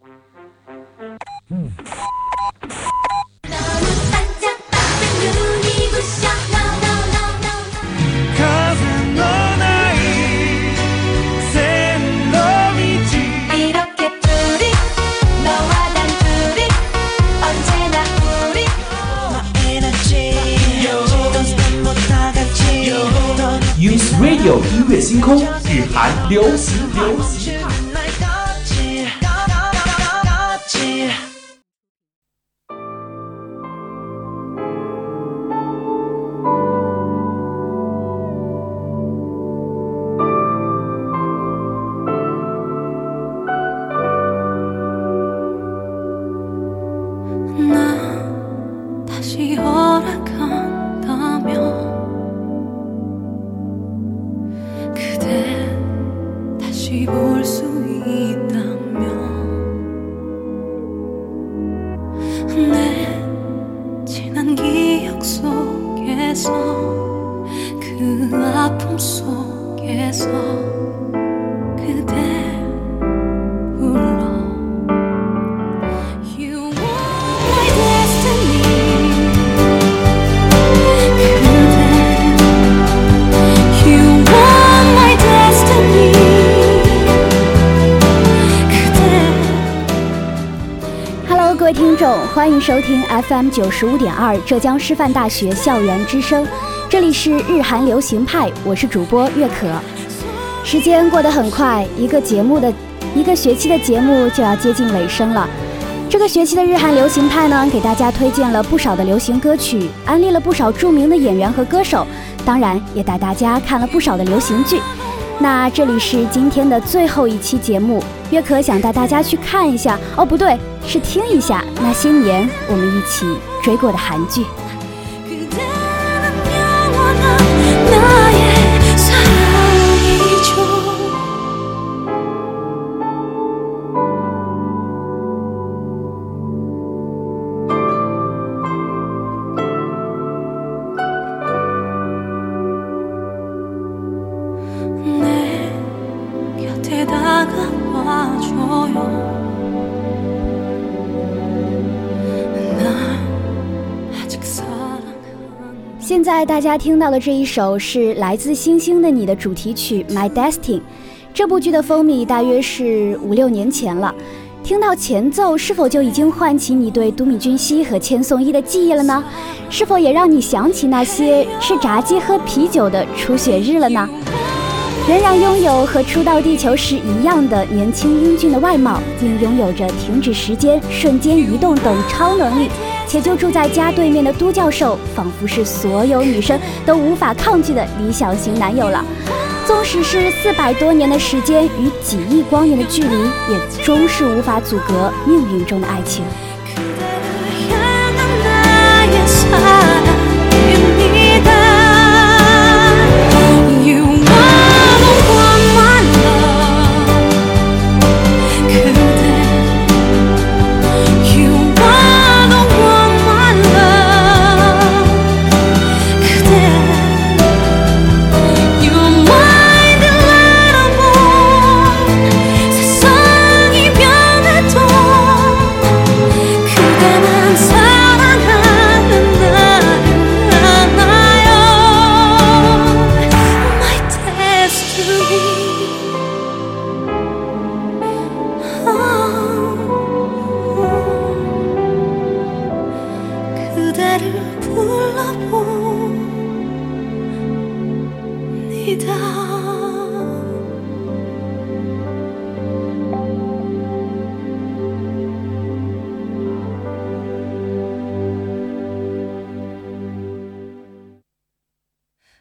有 나 다시 허락하 收听 FM 九十五点二浙江师范大学校园之声，这里是日韩流行派，我是主播月可。时间过得很快，一个节目的一个学期的节目就要接近尾声了。这个学期的日韩流行派呢，给大家推荐了不少的流行歌曲，安利了不少著名的演员和歌手，当然也带大家看了不少的流行剧。那这里是今天的最后一期节目，约可想带大家去看一下哦，不对，是听一下那些年我们一起追过的韩剧。现在大家听到的这一首是来自《星星的你》的主题曲《My Destiny》。这部剧的风靡大约是五六年前了。听到前奏，是否就已经唤起你对都米俊熙和千颂伊的记忆了呢？是否也让你想起那些吃炸鸡喝啤酒的初雪日了呢？仍然拥有和初到地球时一样的年轻英俊的外貌，并拥有着停止时间、瞬间移动等超能力。且就住在家对面的都教授，仿佛是所有女生都无法抗拒的理想型男友了。纵使是四百多年的时间与几亿光年的距离，也终是无法阻隔命运中的爱情。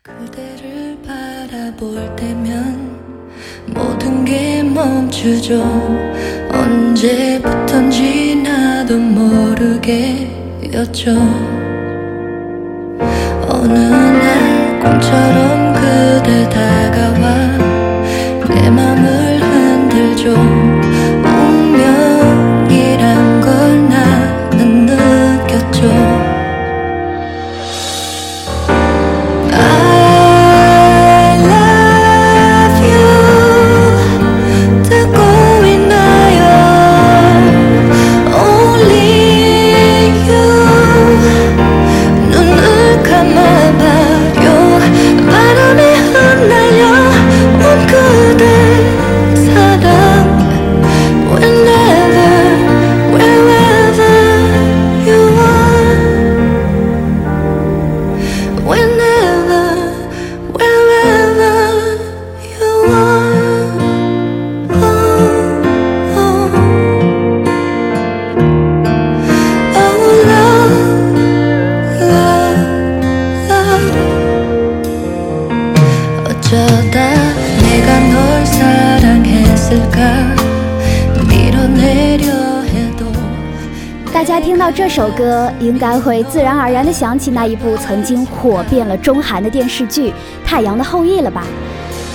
그대를 바라볼 때면 모든 게 멈추죠. 언제부턴지 나도 모르게였죠. 어느 날 꿈처럼 歌，应该会自然而然地想起那一部曾经火遍了中韩的电视剧《太阳的后裔》了吧？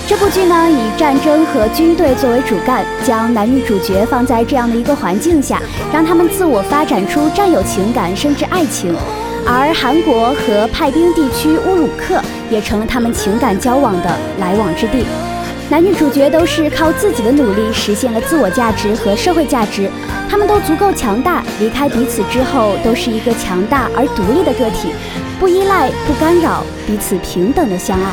这部剧呢，以战争和军队作为主干，将男女主角放在这样的一个环境下，让他们自我发展出战友情感，甚至爱情。而韩国和派兵地区乌鲁克也成了他们情感交往的来往之地。男女主角都是靠自己的努力实现了自我价值和社会价值，他们都足够强大，离开彼此之后都是一个强大而独立的个体，不依赖，不干扰，彼此平等的相爱。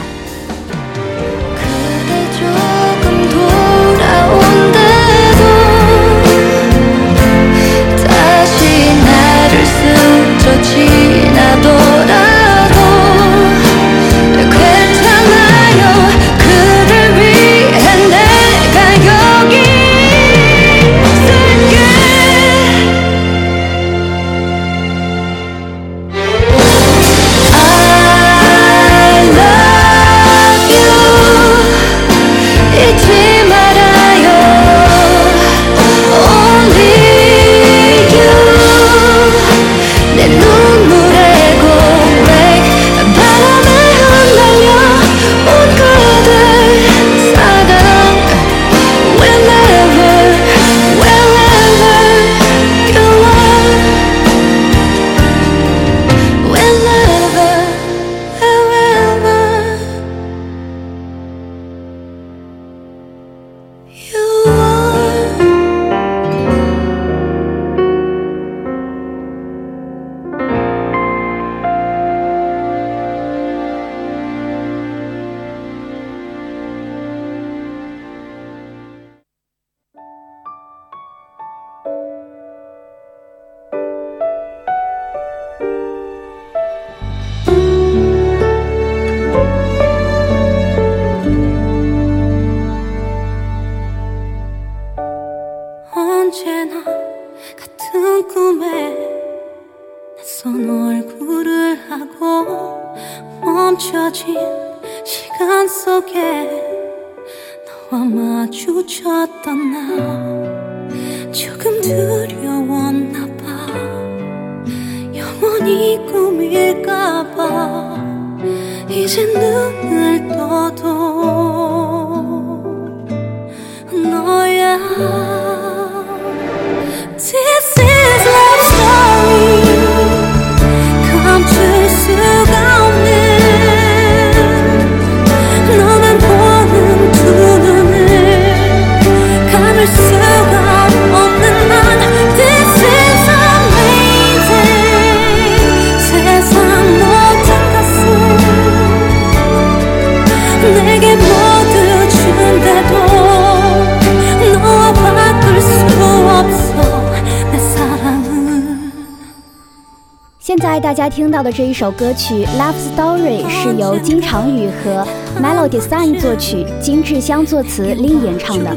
大家听到的这一首歌曲《Love Story》是由金长宇和 Melody Design 作曲，金智香作词，林演唱的。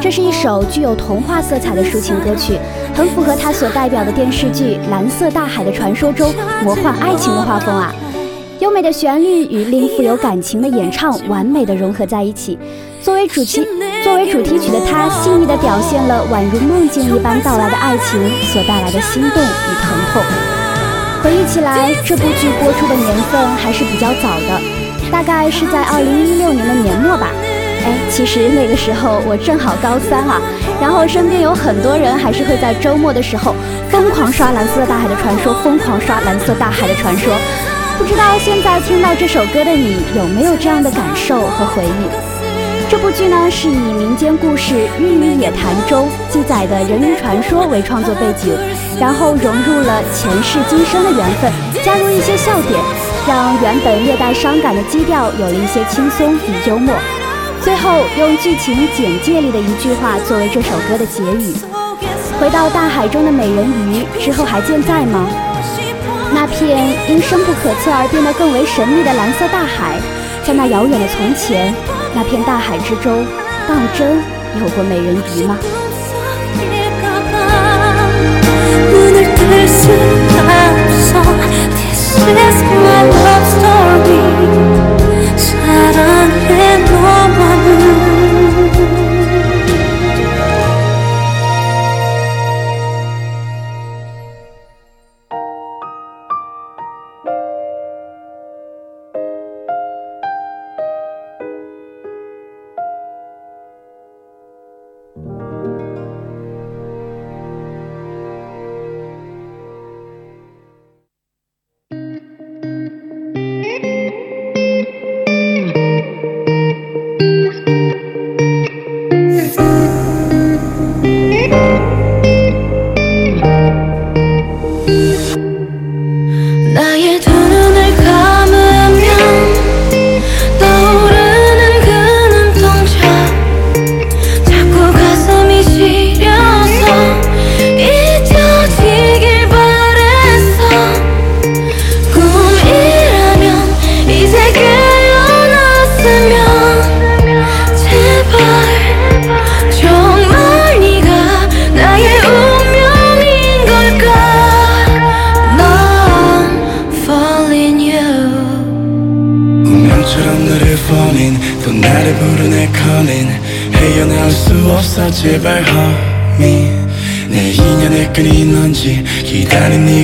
这是一首具有童话色彩的抒情歌曲，很符合它所代表的电视剧《蓝色大海的传说》中魔幻爱情的画风啊！优美的旋律与令富有感情的演唱完美的融合在一起。作为主题作为主题曲的它，细腻的表现了宛如梦境一般到来的爱情所带来的心动与疼痛。回忆起来，这部剧播出的年份还是比较早的，大概是在二零一六年的年末吧。哎，其实那个时候我正好高三啊，然后身边有很多人还是会在周末的时候疯狂刷《蓝色大海的传说》，疯狂刷《蓝色大海的传说》。不知道现在听到这首歌的你有没有这样的感受和回忆？这部剧呢是以民间故事《日与野潭》中记载的人鱼传说为创作背景，然后融入了前世今生的缘分，加入一些笑点，让原本略带伤感的基调有了一些轻松与幽默。最后用剧情简介里的一句话作为这首歌的结语：“回到大海中的美人鱼之后还健在吗？那片因深不可测而变得更为神秘的蓝色大海，在那遥远的从前。”那片大海之中，当真有过美人鱼吗？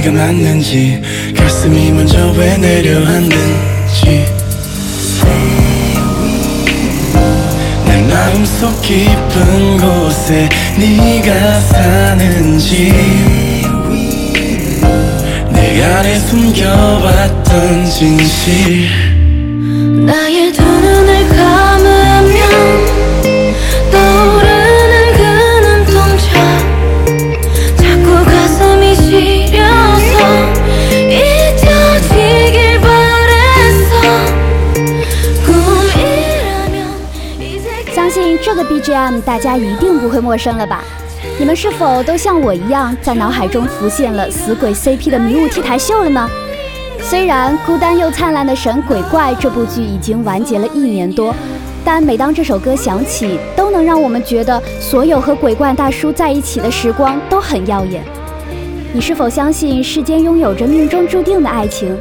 네가 맞는지 가슴이 먼저 왜 내려앉는지. 내 마음속 깊은 곳에 네가 사는지. 내 안에 숨겨왔던 진실. 나의 두 눈을 감 BGM 大家一定不会陌生了吧？你们是否都像我一样，在脑海中浮现了死鬼 CP 的迷雾 T 台秀了呢？虽然孤单又灿烂的神鬼怪这部剧已经完结了一年多，但每当这首歌响起，都能让我们觉得所有和鬼怪大叔在一起的时光都很耀眼。你是否相信世间拥有着命中注定的爱情？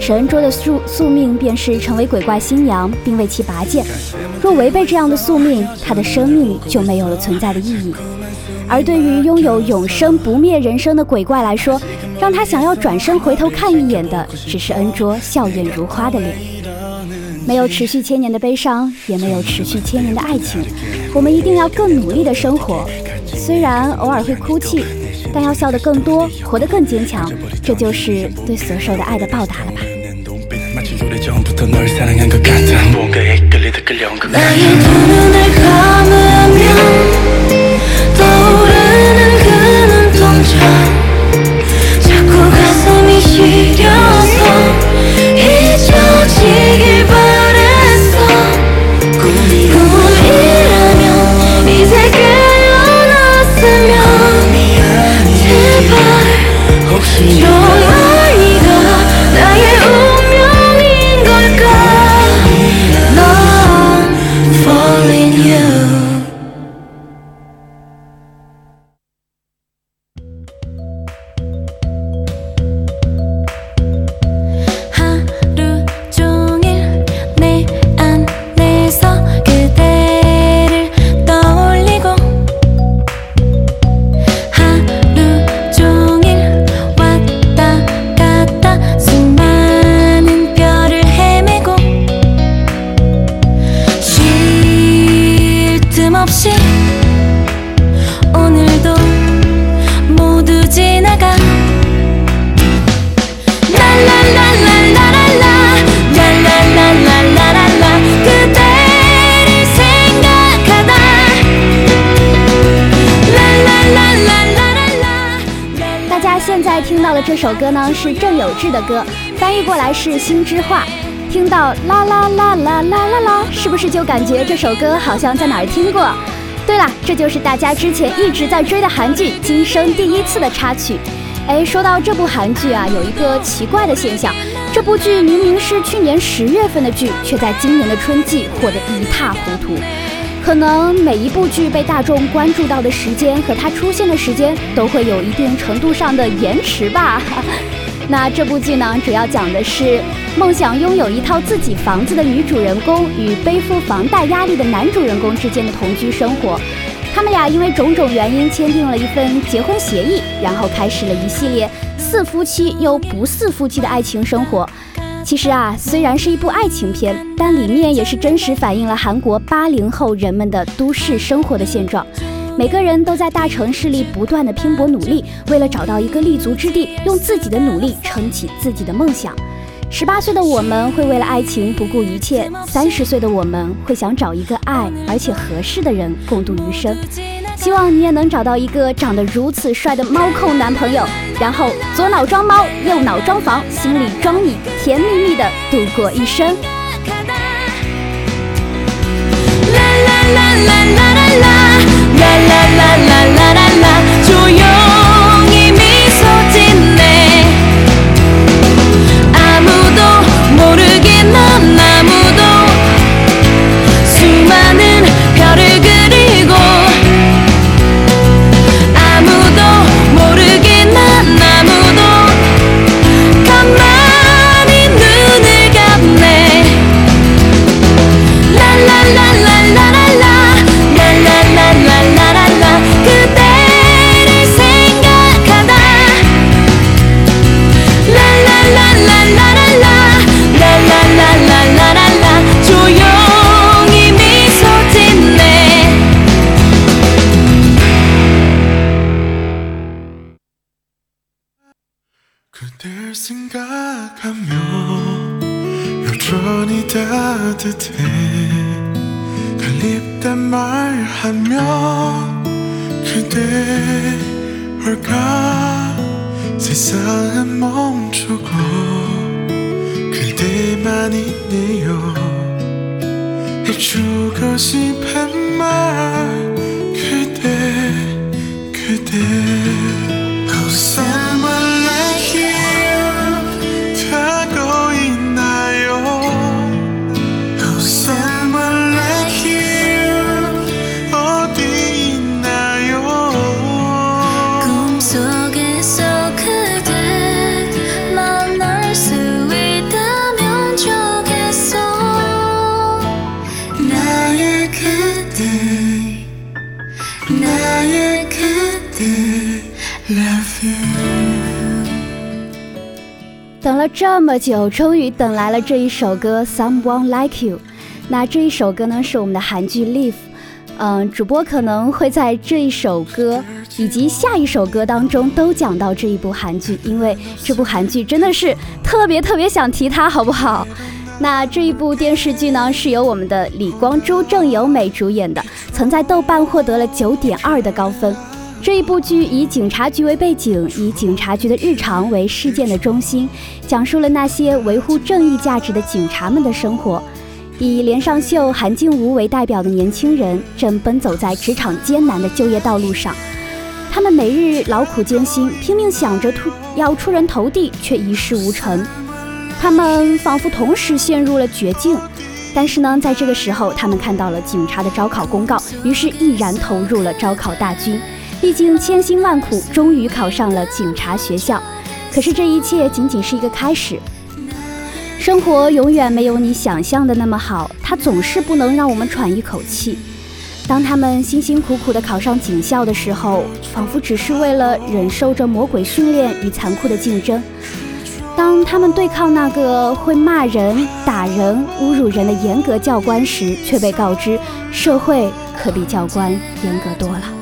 沈恩卓的宿宿命便是成为鬼怪新娘，并为其拔剑。若违背这样的宿命，他的生命就没有了存在的意义。而对于拥有永生不灭人生的鬼怪来说，让他想要转身回头看一眼的，只是恩卓笑靥如花的脸。没有持续千年的悲伤，也没有持续千年的爱情。我们一定要更努力的生活，虽然偶尔会哭泣，但要笑得更多，活得更坚强。这就是对所受的爱的报答了吧。有一听到的这首歌呢，是郑有志的歌，翻译过来是心之画。听到啦啦啦啦啦啦啦，是不是就感觉这首歌好像在哪儿听过？对了，这就是大家之前一直在追的韩剧《今生第一次》的插曲。哎，说到这部韩剧啊，有一个奇怪的现象，这部剧明明是去年十月份的剧，却在今年的春季火得一塌糊涂。可能每一部剧被大众关注到的时间和它出现的时间都会有一定程度上的延迟吧。那这部剧呢，主要讲的是梦想拥有一套自己房子的女主人公与背负房贷压力的男主人公之间的同居生活。他们俩因为种种原因签订了一份结婚协议，然后开始了一系列似夫妻又不似夫妻的爱情生活。其实啊，虽然是一部爱情片，但里面也是真实反映了韩国八零后人们的都市生活的现状。每个人都在大城市里不断的拼搏努力，为了找到一个立足之地，用自己的努力撑起自己的梦想。十八岁的我们会为了爱情不顾一切，三十岁的我们会想找一个爱而且合适的人共度余生。希望你也能找到一个长得如此帅的猫控男朋友，然后左脑装猫，右脑装房，心里装你，甜蜜蜜的度过一生。啦啦啦啦啦啦啦啦啦，注意。不够吸盆满这么久，终于等来了这一首歌《Someone Like You》。那这一首歌呢，是我们的韩剧《Live》。嗯，主播可能会在这一首歌以及下一首歌当中都讲到这一部韩剧，因为这部韩剧真的是特别特别想提它，好不好？那这一部电视剧呢，是由我们的李光洙、郑有美主演的，曾在豆瓣获得了九点二的高分。这一部剧以警察局为背景，以警察局的日常为事件的中心，讲述了那些维护正义价值的警察们的生活。以连尚秀、韩静茹为代表的年轻人，正奔走在职场艰难的就业道路上。他们每日劳苦艰辛，拼命想着突要出人头地，却一事无成。他们仿佛同时陷入了绝境。但是呢，在这个时候，他们看到了警察的招考公告，于是毅然投入了招考大军。历经千辛万苦，终于考上了警察学校。可是这一切仅仅是一个开始。生活永远没有你想象的那么好，它总是不能让我们喘一口气。当他们辛辛苦苦地考上警校的时候，仿佛只是为了忍受着魔鬼训练与残酷的竞争。当他们对抗那个会骂人、打人、侮辱人的严格教官时，却被告知社会可比教官严格多了。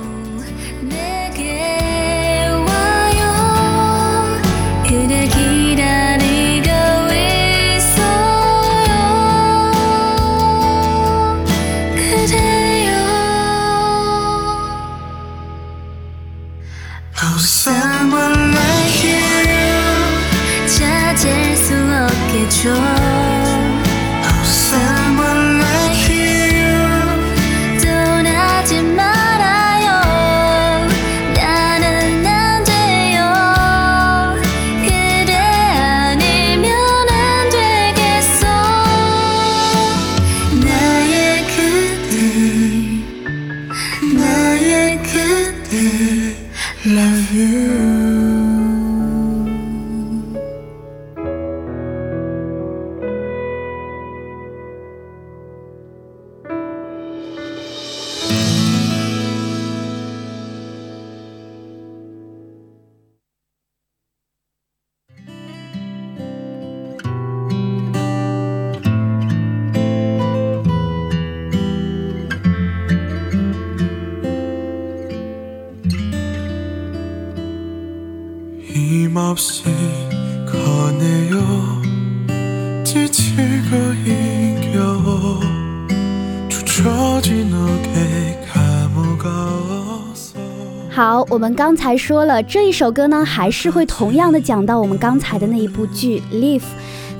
好，我们刚才说了这一首歌呢，还是会同样的讲到我们刚才的那一部剧《Live》。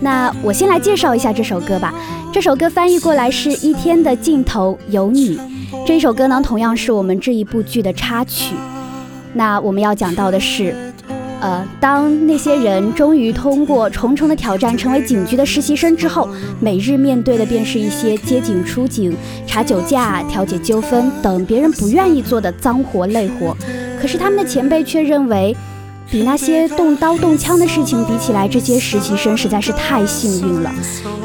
那我先来介绍一下这首歌吧。这首歌翻译过来是一天的尽头有你。这一首歌呢，同样是我们这一部剧的插曲。那我们要讲到的是，呃，当那些人终于通过重重的挑战成为警局的实习生之后，每日面对的便是一些接警出警、查酒驾、调解纠纷等别人不愿意做的脏活累活。可是他们的前辈却认为，比那些动刀动枪的事情比起来，这些实习生实在是太幸运了。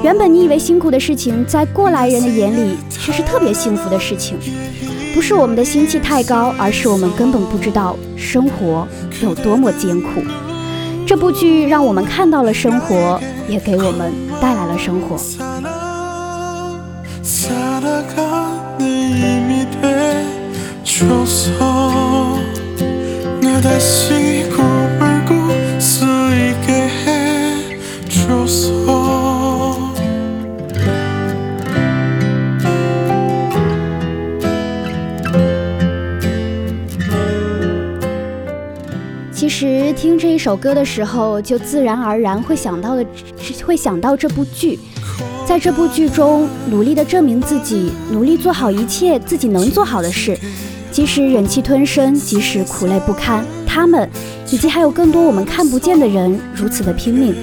原本你以为辛苦的事情，在过来人的眼里却是特别幸福的事情。不是我们的心气太高，而是我们根本不知道生活有多么艰苦。这部剧让我们看到了生活，也给我们带来了生活。听这一首歌的时候，就自然而然会想到的，会想到这部剧。在这部剧中，努力的证明自己，努力做好一切自己能做好的事，即使忍气吞声，即使苦累不堪，他们以及还有更多我们看不见的人，如此的拼命，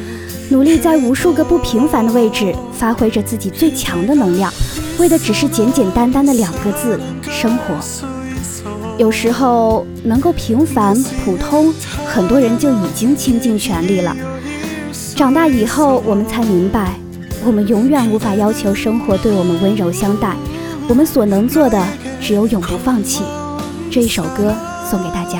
努力在无数个不平凡的位置，发挥着自己最强的能量，为的只是简简单单的两个字：生活。有时候能够平凡普通，很多人就已经倾尽全力了。长大以后，我们才明白，我们永远无法要求生活对我们温柔相待。我们所能做的，只有永不放弃。这一首歌送给大家。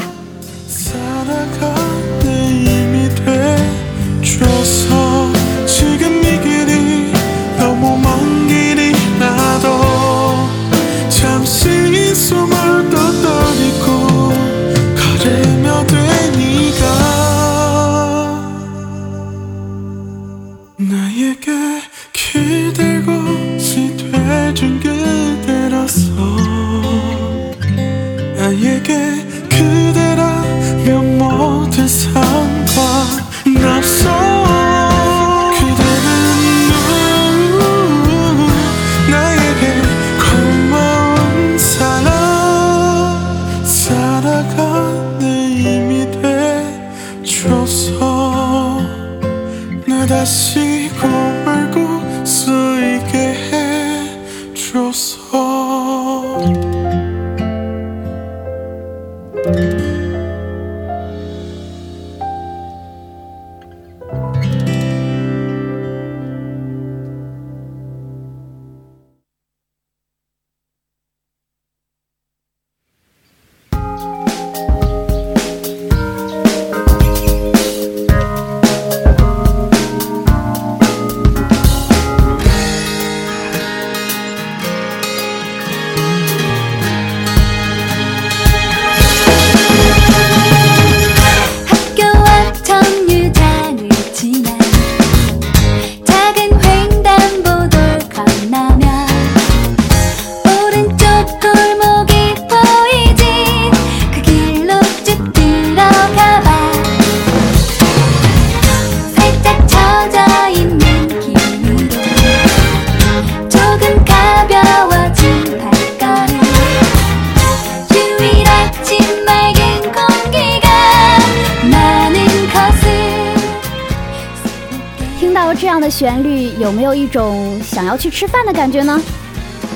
有一种想要去吃饭的感觉呢？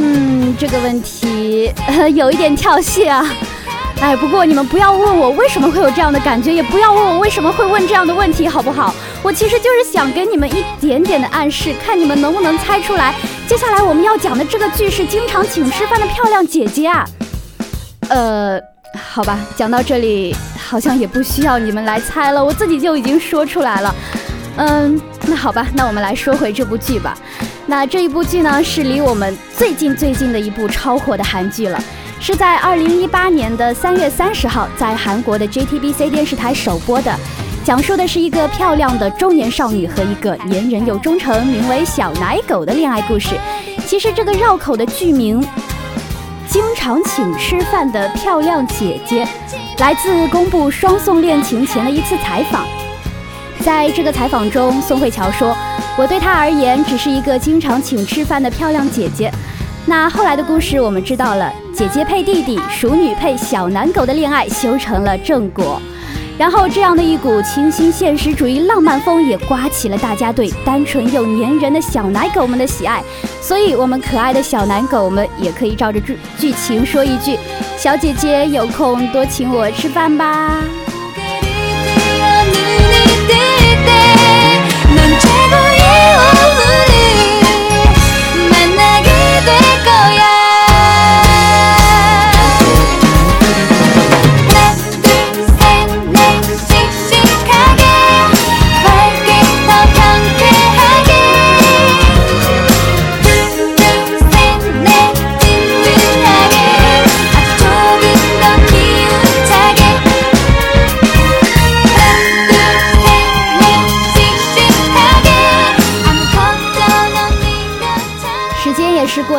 嗯，这个问题、呃、有一点跳戏啊。哎，不过你们不要问我为什么会有这样的感觉，也不要问我为什么会问这样的问题，好不好？我其实就是想给你们一点点的暗示，看你们能不能猜出来。接下来我们要讲的这个剧是经常请吃饭的漂亮姐姐啊。呃，好吧，讲到这里好像也不需要你们来猜了，我自己就已经说出来了。嗯，那好吧，那我们来说回这部剧吧。那这一部剧呢，是离我们最近最近的一部超火的韩剧了，是在二零一八年的三月三十号在韩国的 JTBC 电视台首播的，讲述的是一个漂亮的中年少女和一个粘人又忠诚、名为小奶狗的恋爱故事。其实这个绕口的剧名。经常请吃饭的漂亮姐姐，来自公布双宋恋情前的一次采访。在这个采访中，宋慧乔说：“我对她而言只是一个经常请吃饭的漂亮姐姐。”那后来的故事我们知道了，姐姐配弟弟，熟女配小奶狗的恋爱修成了正果。然后，这样的一股清新现实主义浪漫风也刮起了大家对单纯又粘人的小奶狗们的喜爱。所以，我们可爱的小奶狗们也可以照着剧剧情说一句：“小姐姐有空多请我吃饭吧。”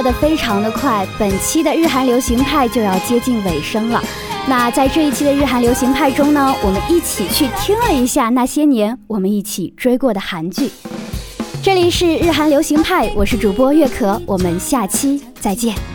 的非常的快本期的日韩流行派就要接近尾声了。那在这一期的日韩流行派中呢我们一起去听了一下那些年我们一起追过的韩剧。这里是日韩流行派我是主播月可我们下期再见。